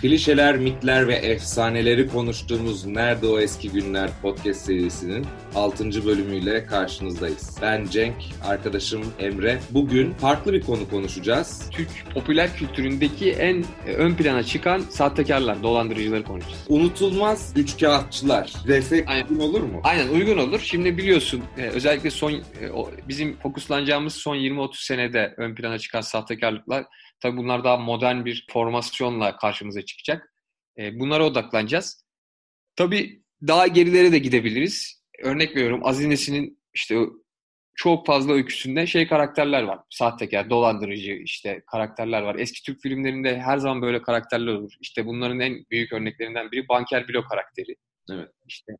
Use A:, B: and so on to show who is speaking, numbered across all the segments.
A: Klişeler, mitler ve efsaneleri konuştuğumuz Nerede O Eski Günler podcast serisinin 6. bölümüyle karşınızdayız. Ben Cenk, arkadaşım Emre. Bugün farklı bir konu konuşacağız.
B: Türk popüler kültüründeki en ön plana çıkan sahtekarlar, dolandırıcıları konuşacağız.
A: Unutulmaz üçkağıtçılar. Desek uygun olur mu?
B: Aynen uygun olur. Şimdi biliyorsun e, özellikle son e, bizim fokuslanacağımız son 20-30 senede ön plana çıkan sahtekarlıklar Tabii bunlar daha modern bir formasyonla karşımıza çıkacak. E, bunlara odaklanacağız. Tabii daha gerilere de gidebiliriz. Örnek veriyorum Aziz Nesin'in işte çok fazla öyküsünde şey karakterler var. Sahtekar, dolandırıcı işte karakterler var. Eski Türk filmlerinde her zaman böyle karakterler olur. İşte bunların en büyük örneklerinden biri Banker Bilo karakteri.
A: Evet.
B: İşte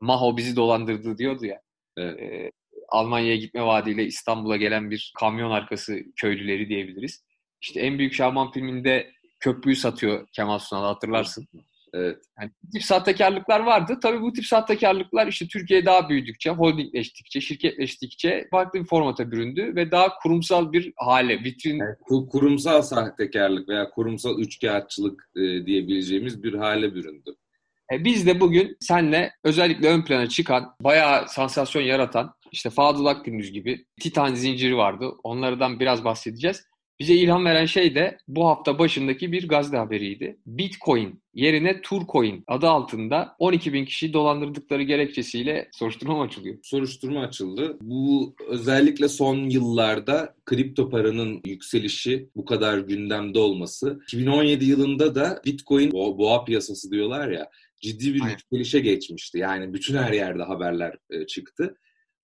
B: Maho bizi dolandırdı diyordu ya.
A: Evet.
B: Ee, Almanya'ya gitme vaadiyle İstanbul'a gelen bir kamyon arkası köylüleri diyebiliriz. İşte en büyük Şaban filminde köprüyü satıyor Kemal Sunal hatırlarsın.
A: Evet.
B: Yani bu tip sahtekarlıklar vardı. Tabii bu tip sahtekarlıklar işte Türkiye daha büyüdükçe, holdingleştikçe, şirketleştikçe farklı bir formata büründü ve daha kurumsal bir hale, vitrin...
A: Yani kurumsal sahtekarlık veya kurumsal üçkağıtçılık e, diyebileceğimiz bir hale büründü.
B: E, biz de bugün senle özellikle ön plana çıkan, bayağı sansasyon yaratan, işte Fadıl Akgündüz gibi Titan zinciri vardı. Onlardan biraz bahsedeceğiz. Bize ilham veren şey de bu hafta başındaki bir gazete haberiydi. Bitcoin yerine Turcoin adı altında 12 bin kişi dolandırdıkları gerekçesiyle soruşturma açılıyor.
A: Soruşturma açıldı. Bu özellikle son yıllarda kripto paranın yükselişi bu kadar gündemde olması. 2017 yılında da Bitcoin bo boğa piyasası diyorlar ya ciddi bir Aynen. yükselişe geçmişti. Yani bütün her yerde haberler e, çıktı.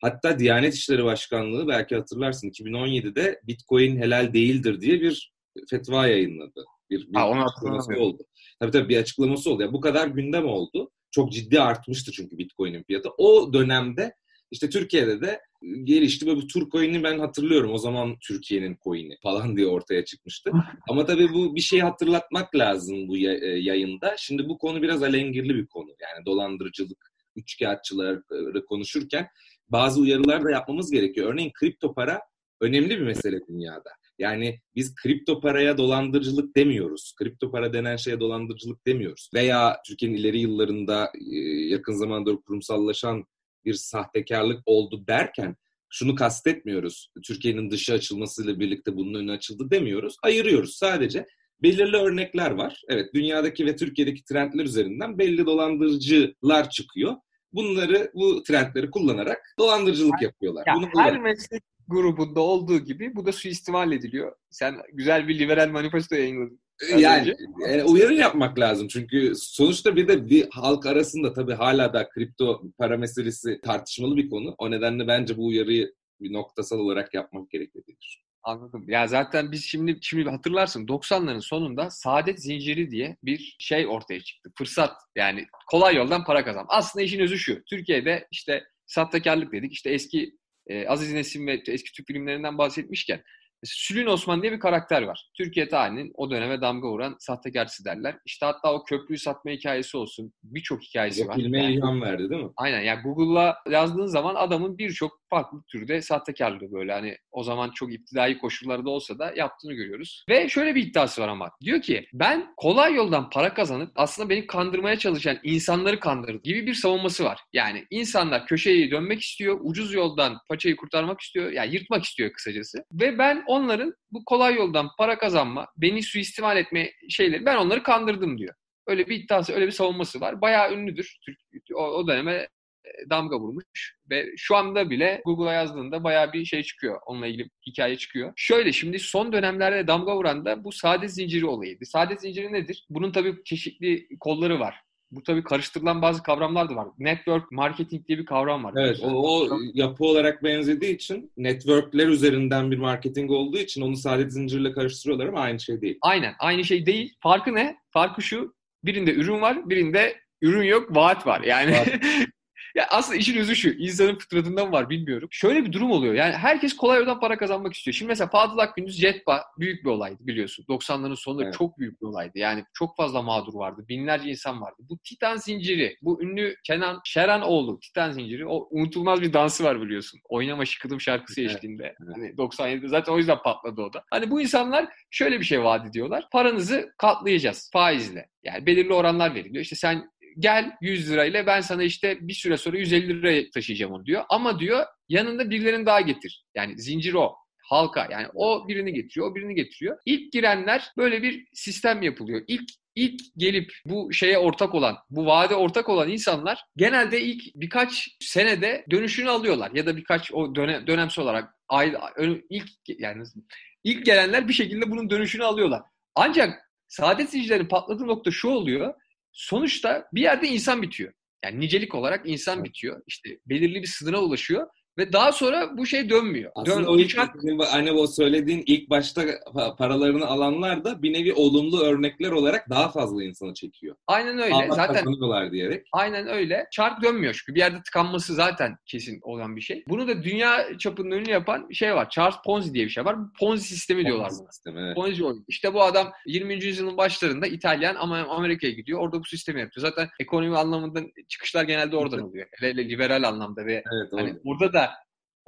A: Hatta Diyanet İşleri Başkanlığı belki hatırlarsın 2017'de Bitcoin helal değildir diye bir fetva yayınladı. Bir, bir
B: ha, onu
A: açıklaması oldu. Tabii tabii bir açıklaması oldu. Yani bu kadar gündem oldu. Çok ciddi artmıştı çünkü Bitcoin'in fiyatı. O dönemde işte Türkiye'de de gelişti ve bu Turcoin'i ben hatırlıyorum. O zaman Türkiye'nin coin'i falan diye ortaya çıkmıştı. Ama tabii bu bir şey hatırlatmak lazım bu e, yayında. Şimdi bu konu biraz alengirli bir konu. Yani dolandırıcılık, üçkağıtçıları konuşurken bazı uyarılar da yapmamız gerekiyor. Örneğin kripto para önemli bir mesele dünyada. Yani biz kripto paraya dolandırıcılık demiyoruz. Kripto para denen şeye dolandırıcılık demiyoruz. Veya Türkiye'nin ileri yıllarında e, yakın zamanda kurumsallaşan bir sahtekarlık oldu derken şunu kastetmiyoruz. Türkiye'nin dışı açılmasıyla birlikte bunun önü açıldı demiyoruz. Ayırıyoruz sadece. Belirli örnekler var. Evet dünyadaki ve Türkiye'deki trendler üzerinden belli dolandırıcılar çıkıyor bunları bu trendleri kullanarak dolandırıcılık yapıyorlar.
B: Ya, Bunu her olarak... meslek grubunda olduğu gibi bu da suistimal ediliyor. Sen güzel bir liberal manifesto yayınladın.
A: Yani, e, uyarı yapmak lazım çünkü sonuçta bir de bir halk arasında tabii hala da kripto para meselesi tartışmalı bir konu. O nedenle bence bu uyarıyı bir noktasal olarak yapmak gereklidir.
B: Anladım. Ya zaten biz şimdi şimdi hatırlarsın 90'ların sonunda saadet zinciri diye bir şey ortaya çıktı. Fırsat yani kolay yoldan para kazan. Aslında işin özü şu. Türkiye'de işte sahtekarlık dedik. İşte eski e, Aziz Nesin ve eski Türk filmlerinden bahsetmişken Sülün Osman diye bir karakter var. Türkiye tarihinin o döneme damga vuran sahtekarsı derler. İşte hatta o köprüyü satma hikayesi olsun. Birçok hikayesi var.
A: Filme yani, ilham verdi değil mi?
B: Aynen. Yani Google'la yazdığın zaman adamın birçok farklı türde sahtekarlığı böyle. Hani o zaman çok iptidai koşullarda olsa da yaptığını görüyoruz. Ve şöyle bir iddiası var ama. Diyor ki ben kolay yoldan para kazanıp aslında beni kandırmaya çalışan insanları kandırdım gibi bir savunması var. Yani insanlar köşeyi dönmek istiyor. Ucuz yoldan paçayı kurtarmak istiyor. Yani yırtmak istiyor kısacası. Ve ben onların bu kolay yoldan para kazanma, beni suistimal etme şeyleri ben onları kandırdım diyor. Öyle bir iddiası, öyle bir savunması var. Bayağı ünlüdür. O, o döneme e, damga vurmuş ve şu anda bile Google'a yazdığında bayağı bir şey çıkıyor. Onunla ilgili hikaye çıkıyor. Şöyle şimdi son dönemlerde damga vuran da bu saadet zinciri olayıydı. Saadet zinciri nedir? Bunun tabii çeşitli kolları var. Bu tabii karıştırılan bazı kavramlar da var. Network marketing diye bir kavram var.
A: Evet, o, o yapı olarak benzediği için networkler üzerinden bir marketing olduğu için onu saadet zincirle karıştırıyorlar ama aynı şey değil.
B: Aynen, aynı şey değil. Farkı ne? Farkı şu, birinde ürün var, birinde ürün yok, vaat var. Yani Ya aslında işin özü şu. insanın fıtratından var bilmiyorum. Şöyle bir durum oluyor. Yani herkes kolay yoldan para kazanmak istiyor. Şimdi mesela Fadıl Akgündüz Jetba büyük bir olaydı biliyorsun. 90'ların sonunda evet. çok büyük bir olaydı. Yani çok fazla mağdur vardı. Binlerce insan vardı. Bu Titan zinciri, bu ünlü Kenan Şeranoğlu Titan zinciri o unutulmaz bir dansı var biliyorsun. Oynama şıkıdım şarkısı evet. eşliğinde. Evet. Hani 97'de zaten o yüzden patladı o da. Hani bu insanlar şöyle bir şey vaat ediyorlar. Paranızı katlayacağız faizle. Yani belirli oranlar veriliyor. İşte sen gel 100 lirayla ben sana işte bir süre sonra 150 liraya taşıyacağım onu diyor. Ama diyor yanında birilerini daha getir. Yani zincir o halka yani o birini getiriyor, o birini getiriyor. İlk girenler böyle bir sistem yapılıyor. İlk ilk gelip bu şeye ortak olan, bu vaade ortak olan insanlar genelde ilk birkaç senede dönüşünü alıyorlar ya da birkaç o dönem, dönemsel olarak ay, ilk yani ilk gelenler bir şekilde bunun dönüşünü alıyorlar. Ancak saadet zincirlerinin patladığı nokta şu oluyor. Sonuçta bir yerde insan bitiyor. Yani nicelik olarak insan bitiyor. İşte belirli bir sınıra ulaşıyor. Ve daha sonra bu şey dönmüyor.
A: Aslında Dön, o ilk, hani o söylediğin ilk başta paralarını alanlar da bir nevi olumlu örnekler olarak daha fazla insanı çekiyor.
B: Aynen öyle.
A: Ama
B: zaten
A: diyerek.
B: Aynen öyle. Çark dönmüyor çünkü bir yerde tıkanması zaten kesin olan bir şey. Bunu da dünya çapında ünlü yapan bir şey var. Charles Ponzi diye bir şey var. Ponzi sistemi Ponzi diyorlar. Sistemi, evet. Ponzi oyunu. İşte bu adam 20. yüzyılın başlarında İtalyan ama Amerika'ya gidiyor. Orada bu sistemi yapıyor. Zaten ekonomi anlamında çıkışlar genelde oradan oluyor. Hele liberal anlamda ve evet, hani burada da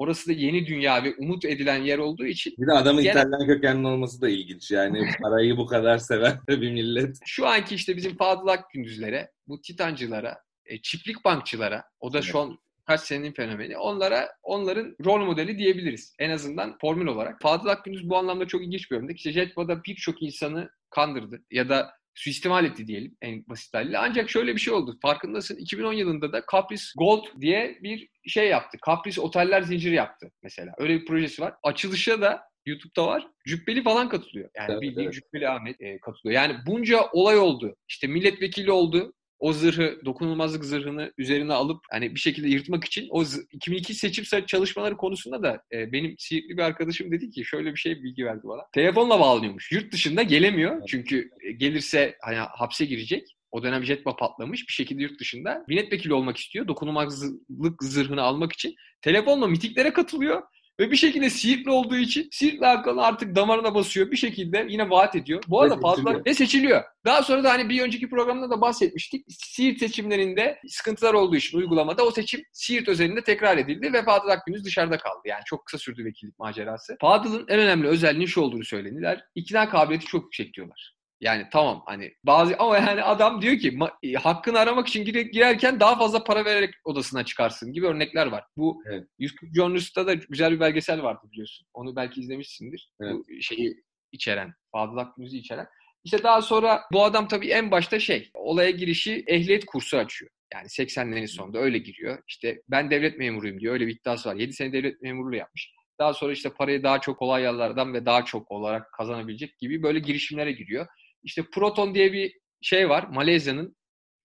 B: Orası da yeni dünya ve umut edilen yer olduğu için.
A: Bir de adamın gene... İtalyan kökenli olması da ilginç. Yani parayı bu kadar seven bir millet.
B: Şu anki işte bizim Fadıl Akgündüzlere, bu titancılara, e, çiftlik bankçılara, o da evet. şu an kaç senenin fenomeni. Onlara onların rol modeli diyebiliriz. En azından formül olarak. Fadıl Akgündüz bu anlamda çok ilginç bir örnek. İşte Jetba'da birçok insanı kandırdı. Ya da suistimal etti diyelim en basit haliyle. Ancak şöyle bir şey oldu. Farkındasın 2010 yılında da Caprice Gold diye bir şey yaptı. Caprice oteller zinciri yaptı mesela. Öyle bir projesi var. Açılışa da YouTube'da var. Cübbeli falan katılıyor. Yani evet, bildiğin evet. Cübbeli Ahmet e, katılıyor. Yani bunca olay oldu. İşte milletvekili oldu o zırhı, dokunulmazlık zırhını üzerine alıp hani bir şekilde yırtmak için o 2002 seçim çalışmaları konusunda da e, benim Siirtli bir arkadaşım dedi ki şöyle bir şey bilgi verdi bana. Telefonla bağlanıyormuş. Yurt dışında gelemiyor. Çünkü e, gelirse hani hapse girecek. O dönem jetpa patlamış bir şekilde yurt dışında. Milletvekili olmak istiyor. Dokunulmazlık zırhını almak için. Telefonla mitiklere katılıyor. Ve bir şekilde Siirtli olduğu için Siirtli halkının artık damarına basıyor. Bir şekilde yine vaat ediyor. Bu arada fazla ve seçiliyor. Daha sonra da hani bir önceki programda da bahsetmiştik. Siirt seçimlerinde sıkıntılar olduğu için uygulamada o seçim Siirt özelinde tekrar edildi ve Fadıl Akgündüz dışarıda kaldı. Yani çok kısa sürdü vekillik macerası. Fadıl'ın en önemli özelliğinin şu olduğunu söyleniler. İkna kabiliyeti çok yüksek diyorlar. Yani tamam hani bazı ama yani adam diyor ki e, hakkını aramak için gire, girerken daha fazla para vererek odasına çıkarsın gibi örnekler var. Bu evet. 140 Journalist'ta da güzel bir belgesel vardı biliyorsun. Onu belki izlemişsindir. Evet. Bu şeyi içeren, Fadıl Akgüz'ü içeren. İşte daha sonra bu adam tabii en başta şey, olaya girişi ehliyet kursu açıyor. Yani 80'lerin sonunda öyle giriyor. İşte ben devlet memuruyum diyor. Öyle bir iddiası var. 7 sene devlet memurluğu yapmış. Daha sonra işte parayı daha çok kolay yollardan ve daha çok olarak kazanabilecek gibi böyle girişimlere giriyor. İşte Proton diye bir şey var. Malezya'nın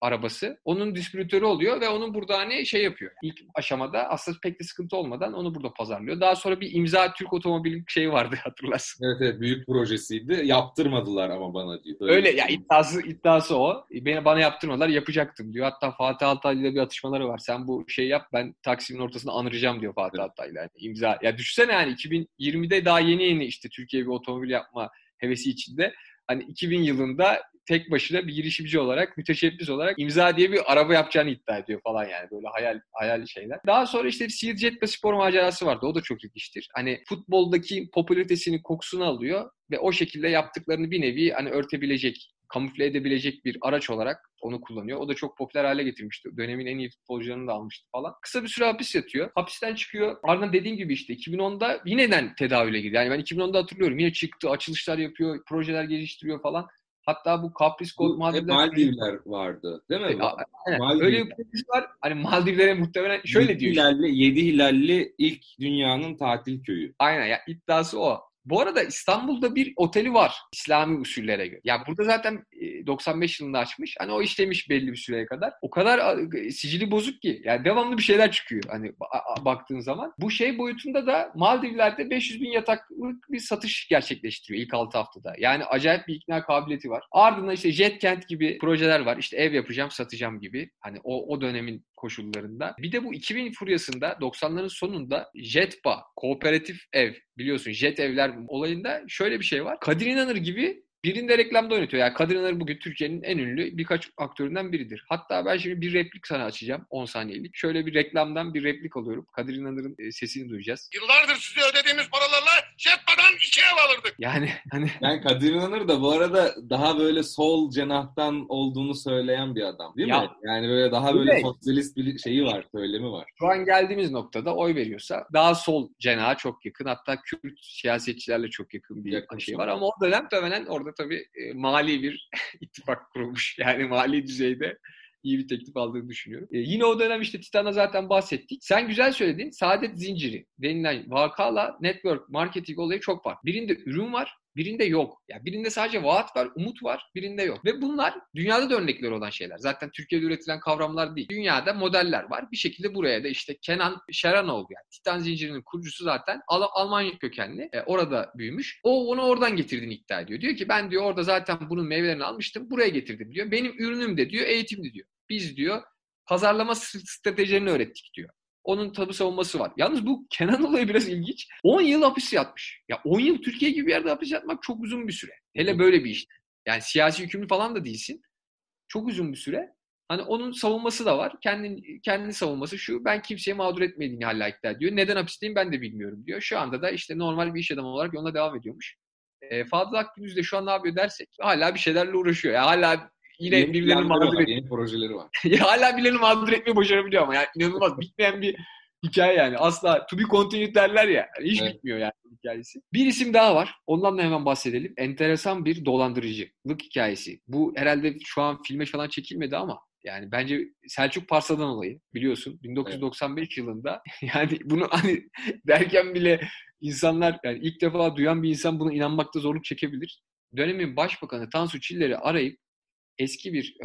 B: arabası. Onun distribütörü oluyor ve onun burada hani şey yapıyor. İlk aşamada aslında pek de sıkıntı olmadan onu burada pazarlıyor. Daha sonra bir imza Türk otomobil şeyi vardı hatırlarsın.
A: Evet evet büyük projesiydi. Yaptırmadılar ama bana diyor.
B: Öyle, Öyle ya iddiası iddiası o. Beni bana yaptırmadılar yapacaktım diyor. Hatta Fatih Altaylı ile bir atışmaları var. Sen bu şey yap ben Taksim'in ortasında anıracağım diyor Fatih evet. Altaylı. Yani imza. Ya düşünsene yani 2020'de daha yeni yeni işte Türkiye bir otomobil yapma hevesi içinde hani 2000 yılında tek başına bir girişimci olarak, müteşebbis olarak imza diye bir araba yapacağını iddia ediyor falan yani böyle hayal hayal şeyler. Daha sonra işte Siirt Jetpa spor macerası vardı. O da çok ilginçtir. Hani futboldaki popülaritesinin kokusunu alıyor ve o şekilde yaptıklarını bir nevi hani örtebilecek kamufle edebilecek bir araç olarak onu kullanıyor. O da çok popüler hale getirmişti. Dönemin en iyi futbolcularını da almıştı falan. Kısa bir süre hapis yatıyor. Hapisten çıkıyor. Ardından dediğim gibi işte 2010'da yineden tedavüle girdi. Yani ben 2010'da hatırlıyorum. Yine çıktı, açılışlar yapıyor, projeler geliştiriyor falan. Hatta bu Caprice Gold
A: Maldivler... Maldivler vardı değil mi? E.
B: Maldivler. Öyle bir projesi var. Hani Maldivlere muhtemelen şöyle yedi diyor.
A: Hilalli, işte. Yedi hilalli ilk dünyanın tatil köyü.
B: Aynen ya iddiası o. Bu arada İstanbul'da bir oteli var İslami usullere göre. Ya burada zaten e, 95 yılında açmış. Hani o işlemiş belli bir süreye kadar. O kadar sicili bozuk ki. Yani devamlı bir şeyler çıkıyor. Hani baktığın zaman. Bu şey boyutunda da Maldivler'de 500 bin yataklık bir satış gerçekleştiriyor ilk 6 haftada. Yani acayip bir ikna kabiliyeti var. Ardından işte Jetkent gibi projeler var. İşte ev yapacağım, satacağım gibi. Hani o, o dönemin koşullarında. Bir de bu 2000 furyasında 90'ların sonunda Jetba, kooperatif ev biliyorsun Jet evler olayında şöyle bir şey var. Kadir İnanır gibi Birinde reklamda oynatıyor. Yani Kadir İnanır bugün Türkiye'nin en ünlü birkaç aktöründen biridir. Hatta ben şimdi bir replik sana açacağım 10 saniyelik. Şöyle bir reklamdan bir replik alıyorum. Kadir İnanır'ın e, sesini duyacağız.
C: Yıllardır size ödediğimiz paralarla Jetpa'dan iki ev alırdık.
B: Yani hani...
A: Yani Kadir İnanır da bu arada daha böyle sol cenahtan olduğunu söyleyen bir adam değil ya, mi? Yani böyle daha böyle evet. sosyalist bir şeyi var, söylemi var.
B: Şu an geldiğimiz noktada oy veriyorsa daha sol cenaha çok yakın. Hatta Kürt siyasetçilerle çok yakın bir yakın şey var. Ama o dönem tamamen orada tabii e, mali bir ittifak kurulmuş. Yani mali düzeyde iyi bir teklif aldığını düşünüyorum. E, yine o dönem işte Titan'a zaten bahsettik. Sen güzel söyledin. Saadet zinciri denilen vakala network marketing olayı çok farklı. Birinde ürün var, Birinde yok. Yani birinde sadece vaat var, umut var, birinde yok. Ve bunlar dünyada da örnekleri olan şeyler. Zaten Türkiye'de üretilen kavramlar değil. Dünyada modeller var. Bir şekilde buraya da işte Kenan Şeranoğlu yani Titan zincirinin kurucusu zaten Al- Almanya kökenli. E, orada büyümüş. O onu oradan getirdiğini iddia ediyor. Diyor ki ben diyor orada zaten bunun meyvelerini almıştım. Buraya getirdim diyor. Benim ürünüm de diyor, eğitimdi diyor. Biz diyor pazarlama stratejilerini öğrettik diyor. Onun tabi savunması var. Yalnız bu Kenan olayı biraz ilginç. 10 yıl hapis yatmış. Ya 10 yıl Türkiye gibi bir yerde hapis yatmak çok uzun bir süre. Hele böyle bir iş. Yani siyasi hükümlü falan da değilsin. Çok uzun bir süre. Hani onun savunması da var. Kendi, kendi savunması şu. Ben kimseye mağdur etmediğini hala ediyor. Neden hapisteyim ben de bilmiyorum diyor. Şu anda da işte normal bir iş adamı olarak yoluna devam ediyormuş. E, Fadıl Akgündüz de şu an ne yapıyor dersek hala bir şeylerle uğraşıyor. Yani hala yine yeni birilerini mağdur
A: ediyor. Yeni projeleri var.
B: ya hala birilerini mağdur etmeyi başarabiliyor ama yani inanılmaz bitmeyen bir hikaye yani. Asla to be continued derler ya. Yani hiç evet. bitmiyor yani hikayesi. Bir isim daha var. Ondan da hemen bahsedelim. Enteresan bir dolandırıcılık hikayesi. Bu herhalde şu an filme falan çekilmedi ama yani bence Selçuk Parsa'dan olayı biliyorsun 1995 evet. yılında yani bunu hani derken bile insanlar yani ilk defa duyan bir insan buna inanmakta zorluk çekebilir. Dönemin başbakanı Tansu Çiller'i arayıp eski bir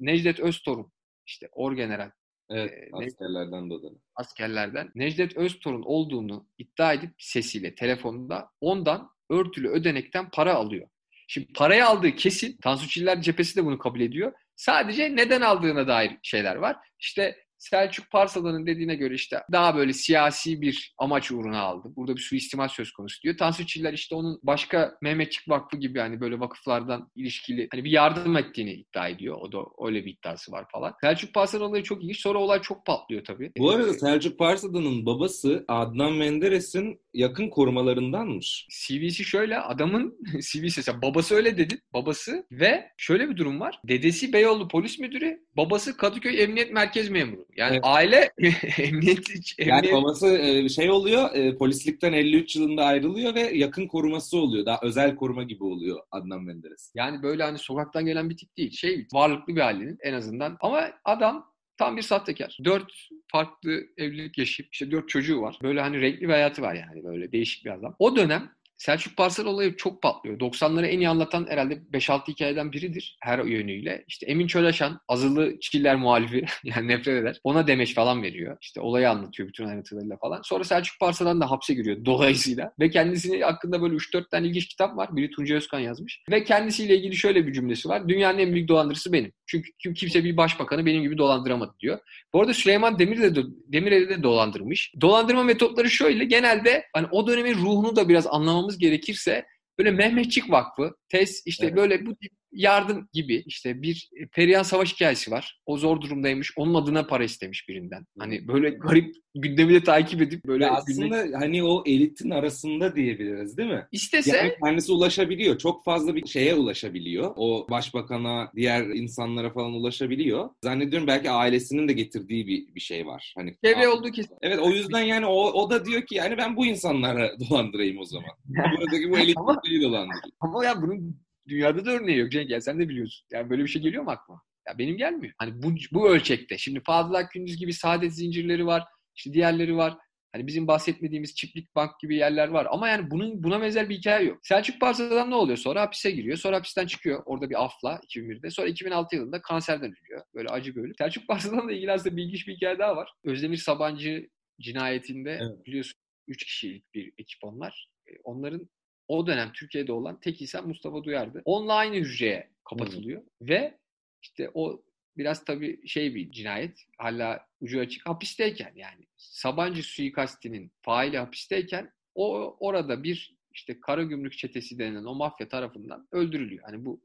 B: Necdet Öztorun işte orgeneral
A: Evet, askerlerden dolayı.
B: Askerlerden. Necdet Öztorun olduğunu iddia edip sesiyle, telefonunda ondan örtülü ödenekten para alıyor. Şimdi parayı aldığı kesin, Tansu Çiller cephesi de bunu kabul ediyor. Sadece neden aldığına dair şeyler var. İşte Selçuk Parsalan'ın dediğine göre işte daha böyle siyasi bir amaç uğruna aldı. Burada bir suistimal söz konusu diyor. Tansu Çiller işte onun başka Mehmetçik Vakfı gibi hani böyle vakıflardan ilişkili hani bir yardım ettiğini iddia ediyor. O da öyle bir iddiası var falan. Selçuk Parsalan olayı çok ilginç. Sonra olay çok patlıyor tabii.
A: Bu arada Selçuk Parsalan'ın babası Adnan Menderes'in yakın korumalarındanmış.
B: CV'si şöyle adamın CV'si babası öyle dedi. Babası ve şöyle bir durum var. Dedesi Beyoğlu polis müdürü, babası Kadıköy Emniyet Merkez memuru. Yani evet. aile emniyet, emniyet...
A: Yani babası e, şey oluyor, e, polislikten 53 yılında ayrılıyor ve yakın koruması oluyor. Daha özel koruma gibi oluyor Adnan Menderes.
B: Yani böyle hani sokaktan gelen bir tip değil. Şey varlıklı bir ailenin en azından. Ama adam Tam bir sahtekar. Dört farklı evlilik yaşayıp işte dört çocuğu var. Böyle hani renkli bir hayatı var yani böyle değişik bir adam. O dönem Selçuk Parsel olayı çok patlıyor. 90'ları en iyi anlatan herhalde 5-6 hikayeden biridir her yönüyle. İşte Emin Çölaşan, azılı Çiller muhalifi yani nefret eder. Ona demeç falan veriyor. İşte olayı anlatıyor bütün ayrıntılarıyla falan. Sonra Selçuk Parsel'den de hapse giriyor dolayısıyla. Ve kendisini hakkında böyle 3-4 tane ilginç kitap var. Biri Tuncay Özkan yazmış. Ve kendisiyle ilgili şöyle bir cümlesi var. Dünyanın en büyük dolandırıcısı benim. Çünkü kimse bir başbakanı benim gibi dolandıramadı diyor. Bu arada Süleyman Demirel de, Demirel'i de dolandırmış. Dolandırma metotları şöyle. Genelde hani o dönemin ruhunu da biraz anlamamız gerekirse böyle Mehmetçik Vakfı, TES işte evet. böyle bu tip yardım gibi işte bir Perihan Savaş hikayesi var. O zor durumdaymış. Onun adına para istemiş birinden. Hani böyle garip gündemi de takip edip böyle
A: ya aslında günlük... hani o elitin arasında diyebiliriz değil mi?
B: İstese
A: yani kendisi ulaşabiliyor. Çok fazla bir şeye ulaşabiliyor. O başbakana, diğer insanlara falan ulaşabiliyor. Zannediyorum belki ailesinin de getirdiği bir, bir şey var. Hani
B: çevre olduğu kesin.
A: Evet o yüzden yani o, o da diyor ki yani ben bu insanlara dolandırayım o zaman. Buradaki bu elit dolandırayım.
B: Ama ya bunun dünyada da örneği yok Cenk. Yani sen de biliyorsun. Yani böyle bir şey geliyor mu aklıma? Ya benim gelmiyor. Hani bu, bu ölçekte. Şimdi Fazıl Akgündüz gibi saadet zincirleri var. İşte diğerleri var. Hani bizim bahsetmediğimiz çiftlik bank gibi yerler var. Ama yani bunun buna benzer bir hikaye yok. Selçuk Parsa'dan ne oluyor? Sonra hapise giriyor. Sonra hapisten çıkıyor. Orada bir afla 2001'de. Sonra 2006 yılında kanserden ölüyor. Böyle acı bir ölüm. Selçuk Parsa'dan da ilgili aslında bir ilginç bir hikaye daha var. Özdemir Sabancı cinayetinde
A: Evet.
B: biliyorsun 3 kişilik bir ekip onlar. E, Onların o dönem Türkiye'de olan tek insan Mustafa Duyar'dı. Onunla aynı hücreye kapatılıyor. Ve işte o biraz tabii şey bir cinayet. Hala ucu açık. Hapisteyken yani Sabancı suikastinin faili hapisteyken o orada bir işte kara gümrük çetesi denilen o mafya tarafından öldürülüyor. Hani bu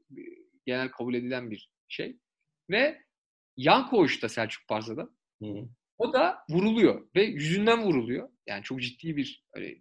B: genel kabul edilen bir şey. Ve yan koğuşta Selçuk Parsa'da
A: Hı.
B: o da vuruluyor ve yüzünden vuruluyor. Yani çok ciddi bir öyle,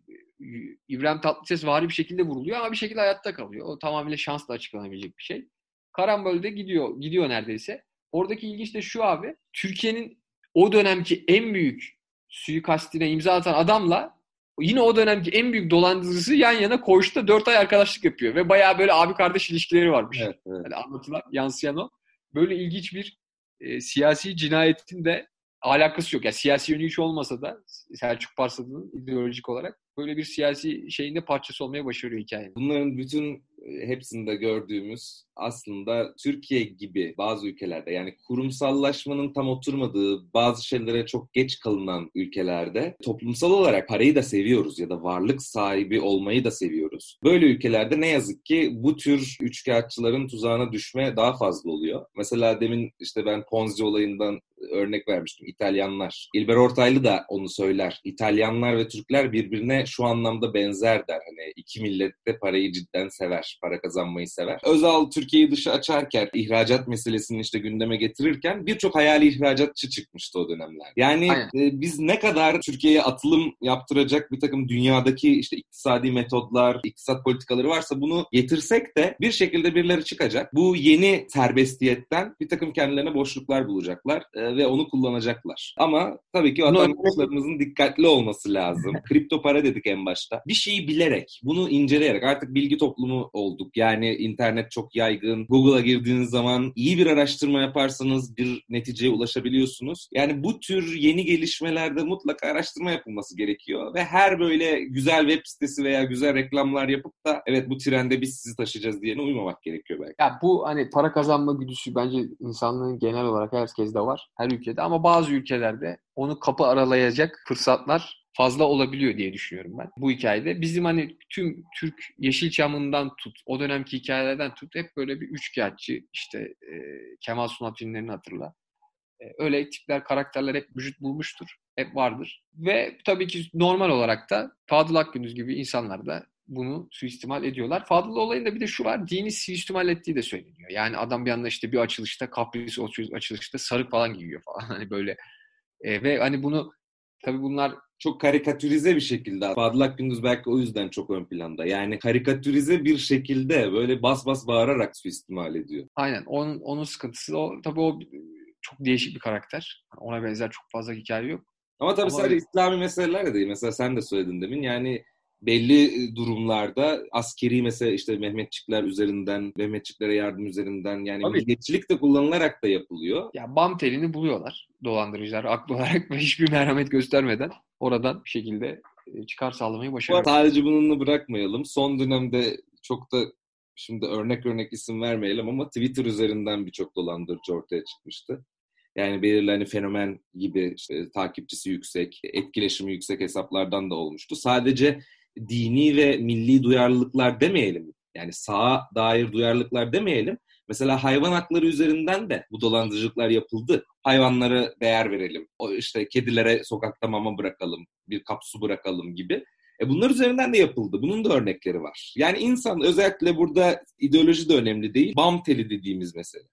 B: İbrahim Tatlıses vari bir şekilde vuruluyor ama bir şekilde hayatta kalıyor. O tamamıyla şansla açıklanabilecek bir şey. Karambol'de gidiyor, gidiyor neredeyse. Oradaki ilginç de şu abi. Türkiye'nin o dönemki en büyük suikastine imza atan adamla yine o dönemki en büyük dolandırıcısı yan yana koğuşta dört ay arkadaşlık yapıyor. Ve bayağı böyle abi kardeş ilişkileri varmış.
A: Evet, evet.
B: Yani anlatılan, yansıyan o. Böyle ilginç bir e, siyasi cinayetin de alakası yok. Yani siyasi yönü hiç olmasa da Selçuk Parsa'nın ideolojik olarak böyle bir siyasi şeyin de parçası olmaya başarıyor hikayenin.
A: Bunların bütün e, hepsinde gördüğümüz aslında Türkiye gibi bazı ülkelerde yani kurumsallaşmanın tam oturmadığı bazı şeylere çok geç kalınan ülkelerde toplumsal olarak parayı da seviyoruz ya da varlık sahibi olmayı da seviyoruz. Böyle ülkelerde ne yazık ki bu tür üçkağıtçıların tuzağına düşme daha fazla oluyor. Mesela demin işte ben Ponzi olayından örnek vermiştim. İtalyanlar. İlber Ortaylı da onu söyler. İtalyanlar ve Türkler birbirine şu anlamda benzer der. Hani iki millet de parayı cidden sever. Para kazanmayı sever. Özal Türkiye'yi dışa açarken, ihracat meselesini işte gündeme getirirken birçok hayali ihracatçı çıkmıştı o dönemler. Yani e, biz ne kadar Türkiye'ye atılım yaptıracak bir takım dünyadaki işte iktisadi metodlar, iktisat politikaları varsa bunu getirsek de bir şekilde birileri çıkacak. Bu yeni serbestiyetten bir takım kendilerine boşluklar bulacaklar e, ve onu kullanacaklar. Ama tabii ki vatandaşlarımızın dikkatli olması lazım. Kripto para dedik en başta. Bir şeyi bilerek, bunu inceleyerek artık bilgi toplumu olduk. Yani internet çok yaygın. Google'a girdiğiniz zaman iyi bir araştırma yaparsanız bir neticeye ulaşabiliyorsunuz. Yani bu tür yeni gelişmelerde mutlaka araştırma yapılması gerekiyor ve her böyle güzel web sitesi veya güzel reklamlar yapıp da evet bu trende biz sizi taşıyacağız diyene uymamak gerekiyor belki.
B: Ya bu hani para kazanma güdüsü bence insanlığın genel olarak herkeste var. Her ülkede ama bazı ülkelerde onu kapı aralayacak fırsatlar fazla olabiliyor diye düşünüyorum ben. Bu hikayede bizim hani tüm Türk Yeşilçam'ından tut, o dönemki hikayelerden tut hep böyle bir üçkağıtçı işte e, Kemal Sunal filmlerini hatırla. E, öyle tipler, karakterler hep vücut bulmuştur. Hep vardır. Ve tabii ki normal olarak da Fadıl Akgündüz gibi insanlar da bunu suistimal ediyorlar. Fadıl olayında bir de şu var. Dini suistimal ettiği de söyleniyor. Yani adam bir anda işte bir açılışta kapris açılışta sarık falan giyiyor falan. Hani böyle E, ve hani bunu tabii bunlar
A: çok karikatürize bir şekilde. Fadıl Akgündüz belki o yüzden çok ön planda. Yani karikatürize bir şekilde böyle bas bas bağırarak suistimal ediyor.
B: aynen onun onun sıkıntısı o tabii o çok değişik bir karakter. Ona benzer çok fazla hikaye yok.
A: Ama tabii
B: Ama
A: sadece. İslami meseleler de değil. Mesela sen de söyledin demin. Yani belli durumlarda askeri mesela işte Mehmetçikler üzerinden, Mehmetçiklere yardım üzerinden yani
B: Tabii.
A: milliyetçilik de kullanılarak da yapılıyor.
B: Ya bam telini buluyorlar dolandırıcılar haklı olarak ve hiçbir merhamet göstermeden oradan bir şekilde e, çıkar sağlamayı başarıyor.
A: sadece bununla bırakmayalım. Son dönemde çok da şimdi örnek örnek isim vermeyelim ama Twitter üzerinden birçok dolandırıcı ortaya çıkmıştı. Yani belirli hani fenomen gibi işte, takipçisi yüksek, etkileşimi yüksek hesaplardan da olmuştu. Sadece dini ve milli duyarlılıklar demeyelim. Yani sağa dair duyarlılıklar demeyelim. Mesela hayvan hakları üzerinden de bu dolandırıcılıklar yapıldı. Hayvanlara değer verelim. O işte kedilere sokakta mama bırakalım, bir kap su bırakalım gibi. E bunlar üzerinden de yapıldı. Bunun da örnekleri var. Yani insan özellikle burada ideoloji de önemli değil. Bam teli dediğimiz mesele.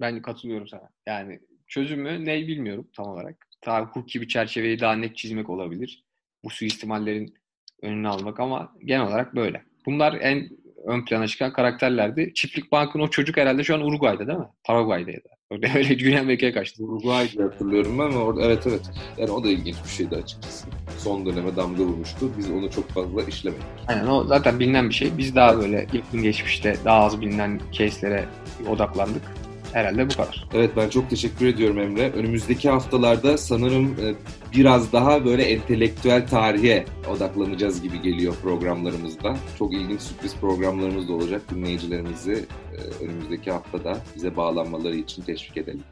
B: Ben katılıyorum sana. Yani çözümü ne bilmiyorum tam olarak. Ta hukuki bir çerçeveyi daha net çizmek olabilir. Bu suistimallerin önünü almak ama genel olarak böyle. Bunlar en ön plana çıkan karakterlerdi. Çiftlik Bank'ın o çocuk herhalde şu an Uruguay'da değil mi? Paraguay'da ya da. Öyle, öyle Güney Amerika'ya kaçtı.
A: Uruguay diye hatırlıyorum ben ama orada evet evet. Yani o da ilginç bir şeydi açıkçası. Son döneme damga vurmuştu. Biz onu çok fazla işlemedik.
B: Aynen o zaten bilinen bir şey. Biz daha böyle yakın geçmişte daha az bilinen case'lere odaklandık. Herhalde bu kadar.
A: Evet ben çok teşekkür ediyorum Emre. Önümüzdeki haftalarda sanırım e, biraz daha böyle entelektüel tarihe odaklanacağız gibi geliyor programlarımızda. Çok ilginç sürpriz programlarımız da olacak. Dinleyicilerimizi e, önümüzdeki haftada bize bağlanmaları için teşvik edelim.